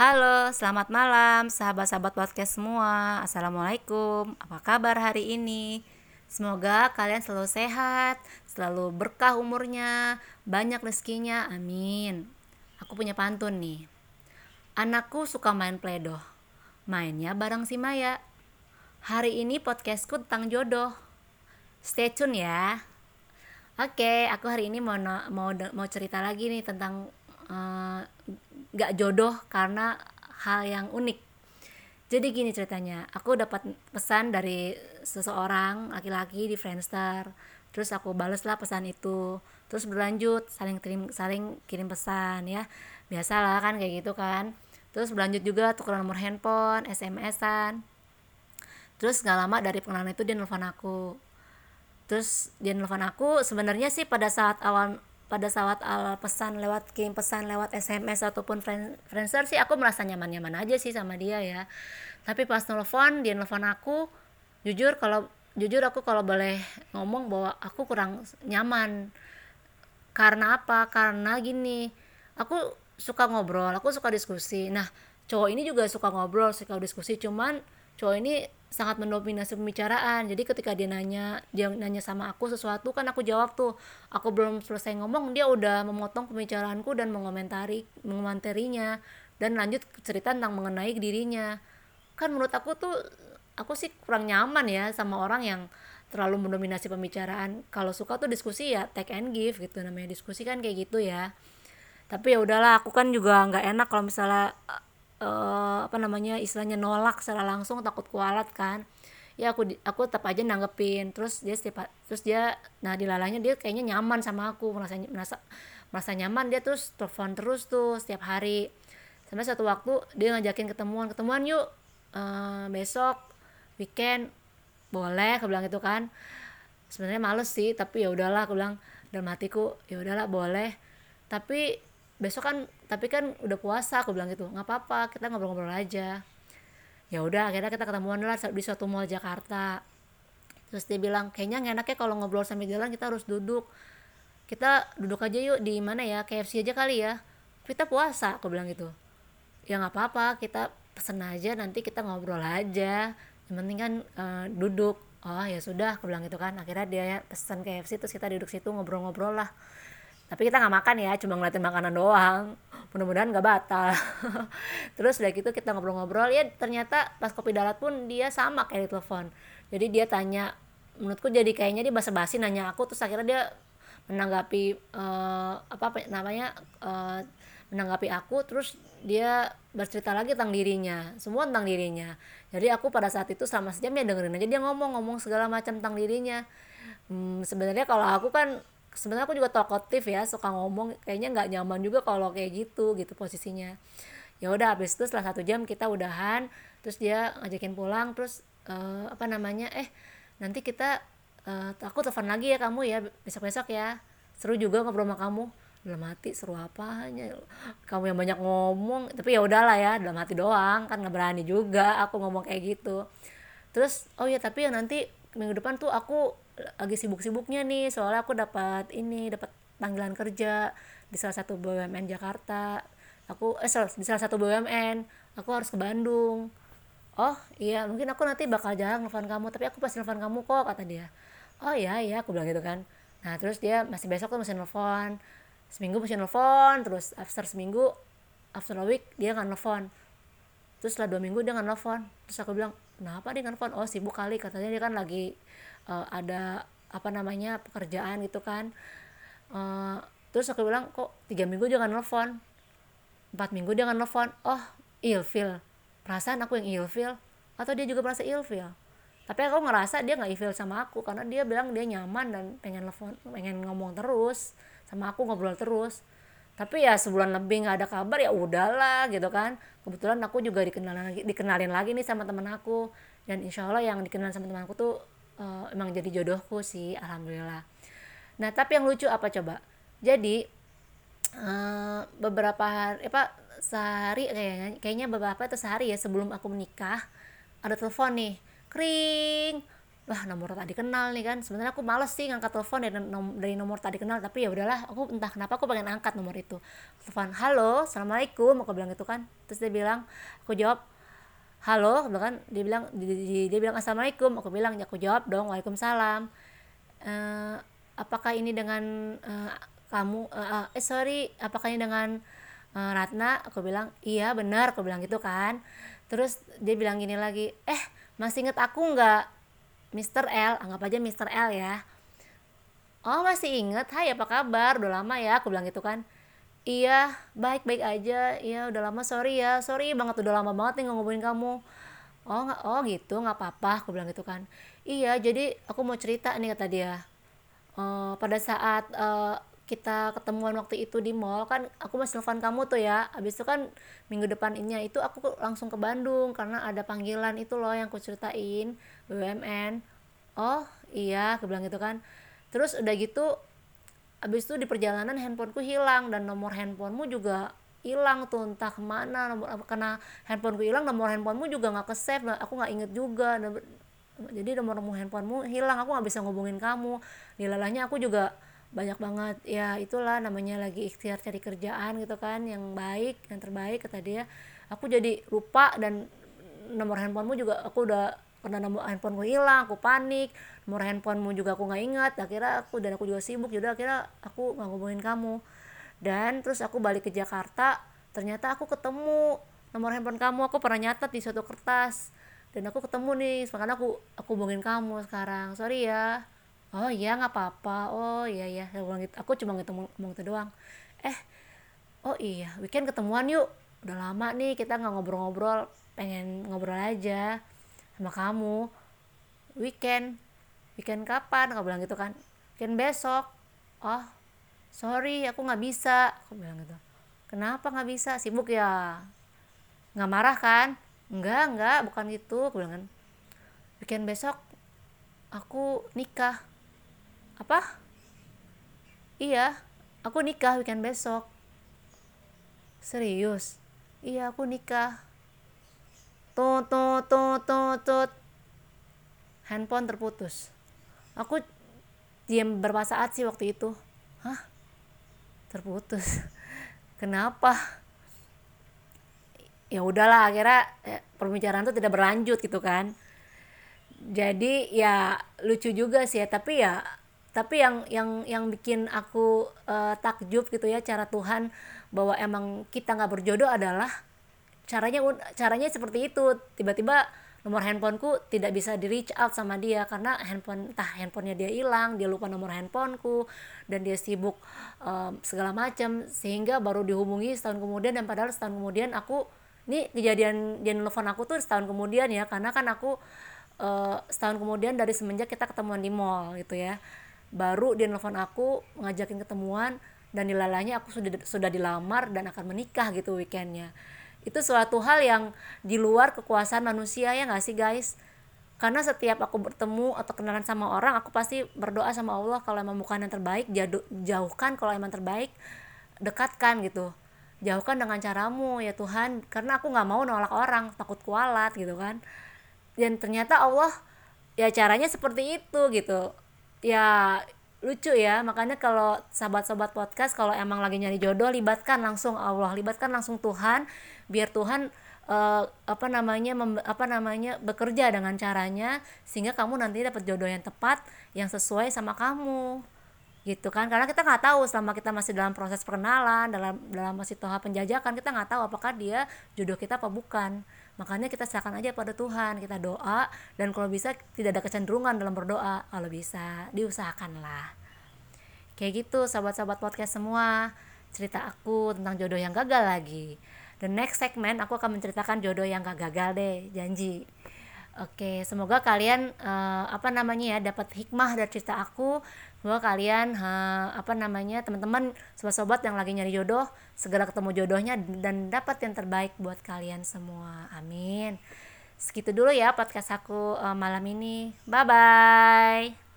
Halo, selamat malam sahabat-sahabat podcast semua. Assalamualaikum. Apa kabar hari ini? Semoga kalian selalu sehat, selalu berkah umurnya, banyak rezekinya. Amin. Aku punya pantun nih. Anakku suka main pledoh. Mainnya bareng si Maya. Hari ini podcastku tentang jodoh. Stay tune ya. Oke, aku hari ini mau mau mau cerita lagi nih tentang uh, gak jodoh karena hal yang unik. Jadi gini ceritanya aku dapat pesan dari seseorang laki-laki di Friendster. Terus aku bales lah pesan itu. Terus berlanjut saling kirim saling kirim pesan ya. Biasalah kan kayak gitu kan. Terus berlanjut juga tukar nomor handphone SMS-an terus gak lama dari pengenalan itu dia nelfon aku. Terus dia nelfon aku sebenarnya sih pada saat awal pada saat pesan lewat kirim pesan lewat SMS ataupun friend, Friendster sih aku merasa nyaman-nyaman aja sih sama dia ya. Tapi pas nelfon dia nelfon aku jujur kalau jujur aku kalau boleh ngomong bahwa aku kurang nyaman. Karena apa? Karena gini aku suka ngobrol aku suka diskusi. Nah cowok ini juga suka ngobrol suka diskusi. Cuman cowok ini sangat mendominasi pembicaraan. Jadi ketika dia nanya dia nanya sama aku sesuatu kan aku jawab tuh. Aku belum selesai ngomong dia udah memotong pembicaraanku dan mengomentari mengomentarinya dan lanjut cerita tentang mengenai dirinya. Kan menurut aku tuh aku sih kurang nyaman ya sama orang yang terlalu mendominasi pembicaraan. Kalau suka tuh diskusi ya take and give gitu namanya diskusi kan kayak gitu ya. Tapi ya udahlah aku kan juga nggak enak kalau misalnya uh, apa namanya istilahnya nolak secara langsung takut kualat kan. Ya aku aku tetap aja nanggepin. Terus dia setiap terus dia nah dilalahnya dia kayaknya nyaman sama aku. Merasa merasa merasa nyaman. Dia terus telepon terus tuh setiap hari. Sampai satu waktu dia ngajakin ketemuan. Ketemuan yuk uh, besok weekend boleh aku bilang gitu kan. Sebenarnya males sih tapi ya udahlah aku bilang dalam hatiku ya udahlah boleh. Tapi besok kan tapi kan udah puasa aku bilang gitu nggak apa-apa kita ngobrol-ngobrol aja. Ya udah akhirnya kita ketemuan lah di suatu mall Jakarta. Terus dia bilang kayaknya nggak enaknya kalau ngobrol sambil jalan kita harus duduk. Kita duduk aja yuk di mana ya KFC aja kali ya. Kita puasa aku bilang gitu. Ya nggak apa-apa kita pesen aja nanti kita ngobrol aja. Yang penting kan uh, duduk. Oh ya sudah aku bilang gitu kan. Akhirnya dia pesen KFC terus kita duduk situ ngobrol-ngobrol lah. Tapi kita nggak makan ya cuma ngeliatin makanan doang mudah-mudahan nggak batal. Terus udah gitu kita ngobrol-ngobrol ya ternyata pas kopi dalat pun dia sama kayak di telepon. Jadi dia tanya menurutku jadi kayaknya dia basa-basi nanya aku terus akhirnya dia menanggapi uh, apa namanya uh, menanggapi aku terus dia bercerita lagi tentang dirinya semua tentang dirinya. Jadi aku pada saat itu selama sejam ya dengerin aja dia ngomong ngomong segala macam tentang dirinya. Hmm, sebenarnya kalau aku kan sebenarnya aku juga talkative ya suka ngomong kayaknya nggak nyaman juga kalau kayak gitu gitu posisinya. Ya udah habis itu setelah satu jam kita udahan terus dia ngajakin pulang terus uh, apa namanya eh nanti kita uh, aku telepon lagi ya kamu ya besok besok ya. Seru juga ngobrol sama kamu. Dalam hati seru apanya? Kamu yang banyak ngomong tapi ya udahlah ya dalam hati doang kan nggak berani juga aku ngomong kayak gitu. Terus oh ya tapi ya nanti minggu depan tuh aku lagi sibuk-sibuknya nih soalnya aku dapat ini dapat panggilan kerja di salah satu BUMN Jakarta. Aku eh di salah satu BUMN aku harus ke Bandung. Oh iya mungkin aku nanti bakal jarang nelfon kamu tapi aku pasti nelfon kamu kok kata dia. Oh iya iya aku bilang gitu kan. Nah terus dia masih besok tuh masih nelfon. Seminggu masih nelfon terus after seminggu after a week dia nggak nelfon. Terus setelah dua minggu dia nggak nelfon. Terus aku bilang kenapa dia nelfon? Oh sibuk kali katanya. Dia kan lagi uh, ada apa namanya pekerjaan gitu kan. Uh, terus aku bilang kok tiga minggu jangan nelfon? Empat minggu jangan nelfon. Oh ilfil. Perasaan aku yang ilfil? Atau dia juga merasa ilfil? Tapi aku ngerasa dia nggak ilfil sama aku karena dia bilang dia nyaman dan pengen nelfon pengen ngomong terus sama aku ngobrol terus tapi ya sebulan lebih nggak ada kabar ya udahlah gitu kan. Kebetulan aku juga dikenalin lagi dikenalin lagi nih sama teman aku. Dan insya Allah yang dikenal sama teman aku tuh uh, emang jadi jodohku sih alhamdulillah. Nah tapi yang lucu apa coba? Jadi uh, beberapa hari apa sehari kayaknya kayaknya beberapa atau sehari ya sebelum aku menikah ada telepon nih. Kering wah nomor tadi kenal nih kan. Sebenarnya aku males sih ngangkat telepon dari, nom dari nomor tadi kenal tapi ya udahlah aku entah kenapa aku pengen angkat nomor itu. Telepon halo assalamualaikum aku bilang gitu kan. Terus dia bilang aku jawab halo kan. Dia bilang dia, bilang assalamualaikum aku bilang ya aku jawab dong waalaikumsalam. Uh, apakah ini dengan uh, kamu uh, eh sorry apakah ini dengan uh, Ratna? Aku bilang iya benar aku bilang gitu kan. Terus dia bilang gini lagi eh masih inget aku nggak Mr. L anggap aja Mr. L ya. Oh masih inget? Hai apa kabar? Udah lama ya aku bilang gitu kan. Iya baik baik aja. Iya udah lama. Sorry ya sorry banget udah lama banget nih ngomongin kamu. Oh nggak oh gitu nggak apa-apa aku bilang gitu kan. Iya jadi aku mau cerita nih kata dia. Uh, pada saat uh, kita ketemuan waktu itu di mall kan aku masih telepon kamu tuh ya. Abis itu kan minggu depan ini itu aku langsung ke Bandung karena ada panggilan itu loh yang aku ceritain BUMN oh iya aku bilang gitu kan. Terus udah gitu abis itu di perjalanan handphoneku hilang dan nomor handphonemu juga hilang tuh entah ke mana nomor karena handphoneku hilang nomor handphonemu juga nggak ke save aku nggak inget juga. Jadi nomor nomor handphonemu hilang aku nggak bisa ngubungin kamu. Dilalahnya aku juga banyak banget. Ya itulah namanya lagi ikhtiar cari kerjaan gitu kan yang baik yang terbaik kata dia. Aku jadi lupa dan nomor handphonemu juga aku udah karena nomor handphoneku hilang aku panik. Nomor handphonemu juga aku nggak ingat akhirnya aku dan aku juga sibuk jadi akhirnya aku nggak ngubungin kamu. Dan terus aku balik ke Jakarta ternyata aku ketemu nomor handphone kamu. Aku pernah nyatet di suatu kertas dan aku ketemu nih makanya aku aku hubungin kamu sekarang. Sorry ya oh iya nggak apa-apa. Oh iya gitu. aku cuma ketemu ngomong itu doang. Eh oh iya. Weekend ketemuan yuk. Udah lama nih kita nggak ngobrol-ngobrol. Pengen ngobrol aja sama kamu. Weekend. Weekend kapan? Aku bilang gitu kan. Weekend besok. Oh sorry aku nggak bisa. Aku bilang gitu. Kenapa nggak bisa? Sibuk ya? Nggak marah kan? Enggak enggak bukan gitu. Aku bilang kan weekend besok aku nikah apa? Iya aku nikah weekend besok. Serius? Iya aku nikah. Tut tut tut tut handphone terputus. Aku diam berapa saat sih waktu itu. Hah? Terputus. Kenapa? Ya udahlah akhirnya eh, pembicaraan tuh tidak berlanjut gitu kan. Jadi ya lucu juga sih ya tapi ya tapi yang yang yang bikin aku uh, takjub gitu ya cara Tuhan bahwa emang kita nggak berjodoh adalah caranya caranya seperti itu. Tiba-tiba nomor handphoneku tidak bisa di reach out sama dia karena handphone entah handphonenya dia hilang dia lupa nomor handphoneku dan dia sibuk um, segala macam sehingga baru dihubungi setahun kemudian dan padahal setahun kemudian aku ini kejadian dia nelfon aku tuh setahun kemudian ya karena kan aku uh, setahun kemudian dari semenjak kita ketemuan di mall gitu ya baru dia nelfon aku ngajakin ketemuan dan dilalanya aku sudah sudah dilamar dan akan menikah gitu weekendnya. Itu suatu hal yang di luar kekuasaan manusia ya nggak sih guys? Karena setiap aku bertemu atau kenalan sama orang aku pasti berdoa sama Allah kalau emang bukan yang terbaik jauhkan kalau emang terbaik dekatkan gitu. Jauhkan dengan caramu ya Tuhan. Karena aku nggak mau nolak orang takut kualat gitu kan. Dan ternyata Allah ya caranya seperti itu gitu ya lucu ya. Makanya kalau sahabat-sahabat podcast kalau emang lagi nyari jodoh libatkan langsung Allah. Libatkan langsung Tuhan biar Tuhan uh, apa namanya mem, apa namanya bekerja dengan caranya sehingga kamu nanti dapat jodoh yang tepat yang sesuai sama kamu. Gitu kan? Karena kita nggak tahu selama kita masih dalam proses perkenalan dalam dalam masih tahap penjajakan kita nggak tahu apakah dia jodoh kita apa bukan makanya kita serahkan aja pada Tuhan kita doa dan kalau bisa tidak ada kecenderungan dalam berdoa kalau bisa diusahakanlah kayak gitu sahabat-sahabat podcast semua. Cerita aku tentang jodoh yang gagal lagi. The next segment aku akan menceritakan jodoh yang gak gagal deh janji Oke, semoga kalian uh, apa namanya ya dapat hikmah dari cerita aku. Semoga kalian uh, apa namanya teman-teman sobat-sobat yang lagi nyari jodoh segera ketemu jodohnya dan dapat yang terbaik buat kalian semua. Amin. Segitu dulu ya podcast aku uh, malam ini. Bye bye.